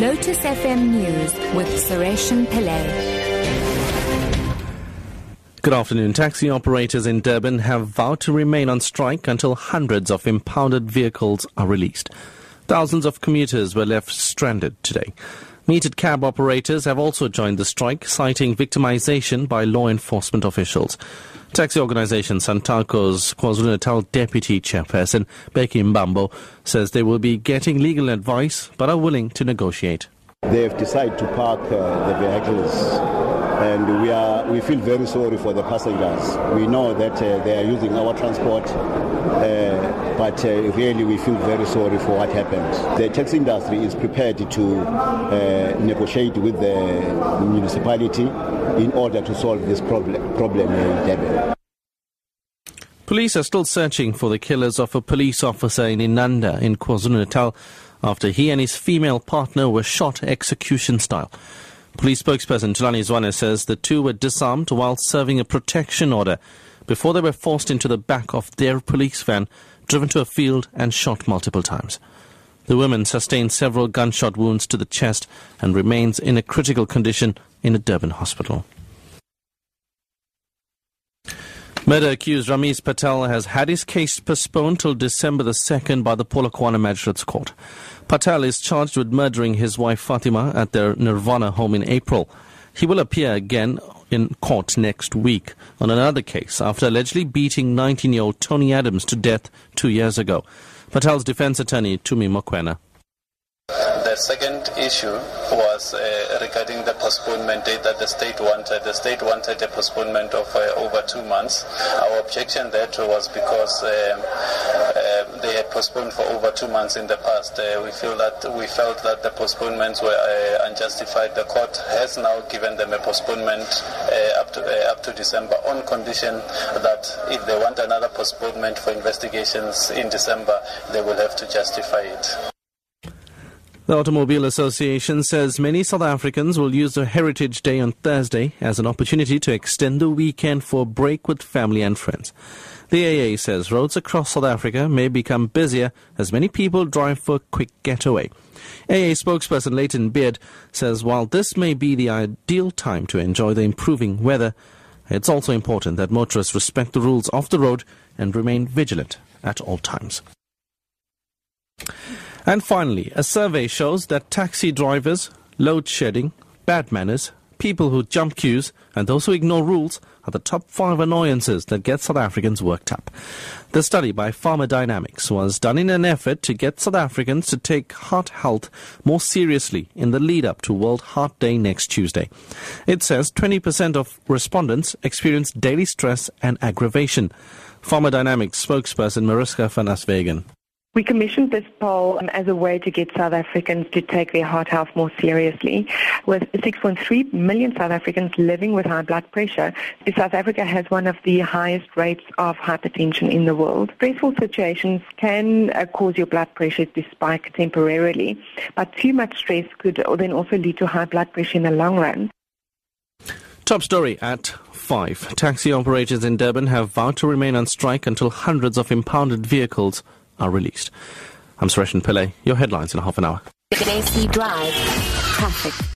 Lotus FM News with Sureshan Pillay. Good afternoon. Taxi operators in Durban have vowed to remain on strike until hundreds of impounded vehicles are released. Thousands of commuters were left stranded today. Metered cab operators have also joined the strike, citing victimization by law enforcement officials. Taxi organization Santaco's KwaZulu-Natal deputy chairperson Becky Mbambo says they will be getting legal advice but are willing to negotiate. They have decided to park uh, the vehicles and we are we feel very sorry for the passengers. We know that uh, they are using our transport, uh, but uh, really we feel very sorry for what happened. The taxi industry is prepared to uh, negotiate with the municipality in order to solve this problem problem in Durban. Police are still searching for the killers of a police officer in Inanda in KwaZulu-Natal after he and his female partner were shot execution style. Police spokesperson Thulani Zwane says the two were disarmed while serving a protection order before they were forced into the back of their police van, driven to a field and shot multiple times. The woman sustained several gunshot wounds to the chest and remains in a critical condition in a Durban hospital. Murder accused Ramesh Patel has had his case postponed till December the 2nd by the Polokwane Magistrates Court. Patel is charged with murdering his wife Fatima at their Nirvana home in April. He will appear again in court next week on another case after allegedly beating 19 year old Tony Adams to death two years ago. Patel's defense attorney, Tumi Mokwena. Second issue was uh, regarding the postponement date that the state wanted. The state wanted a postponement of uh, over two months. Our objection there was because uh, they had postponed for over two months in the past. Uh, we feel that we felt that the postponements were uh, unjustified. The court has now given them a postponement uh, up to uh, up to December on condition that if they want another postponement for investigations in December, they will have to justify it. The Automobile Association says many South Africans will use the Heritage Day on Thursday as an opportunity to extend the weekend for a break with family and friends. The AA says roads across South Africa may become busier as many people drive for a quick getaway. AA spokesperson Layton Beard says while this may be the ideal time to enjoy the improving weather, it's also important that motorists respect the rules of the road and remain vigilant at all times. And finally, a survey shows that taxi drivers, load shedding, bad manners, people who jump queues, and those who ignore rules are the top five annoyances that get South Africans worked up. The study by Pharmadynamics was done in an effort to get South Africans to take heart health more seriously in the lead up to World Heart Day next Tuesday. It says 20% of respondents experience daily stress and aggravation. Pharmadynamics spokesperson Mariska van Aswegen. We commissioned this poll um, as a way to get South Africans to take their heart health more seriously. With 6.3 million South Africans living with high blood pressure, South Africa has one of the highest rates of hypertension in the world. Stressful situations can uh, cause your blood pressure to spike temporarily, but too much stress could then also lead to high blood pressure in the long run. Top story at 5. Taxi operators in Durban have vowed to remain on strike until hundreds of impounded vehicles are released. I'm Sureshan Pillay. Your headlines in half an hour. Drive. Traffic.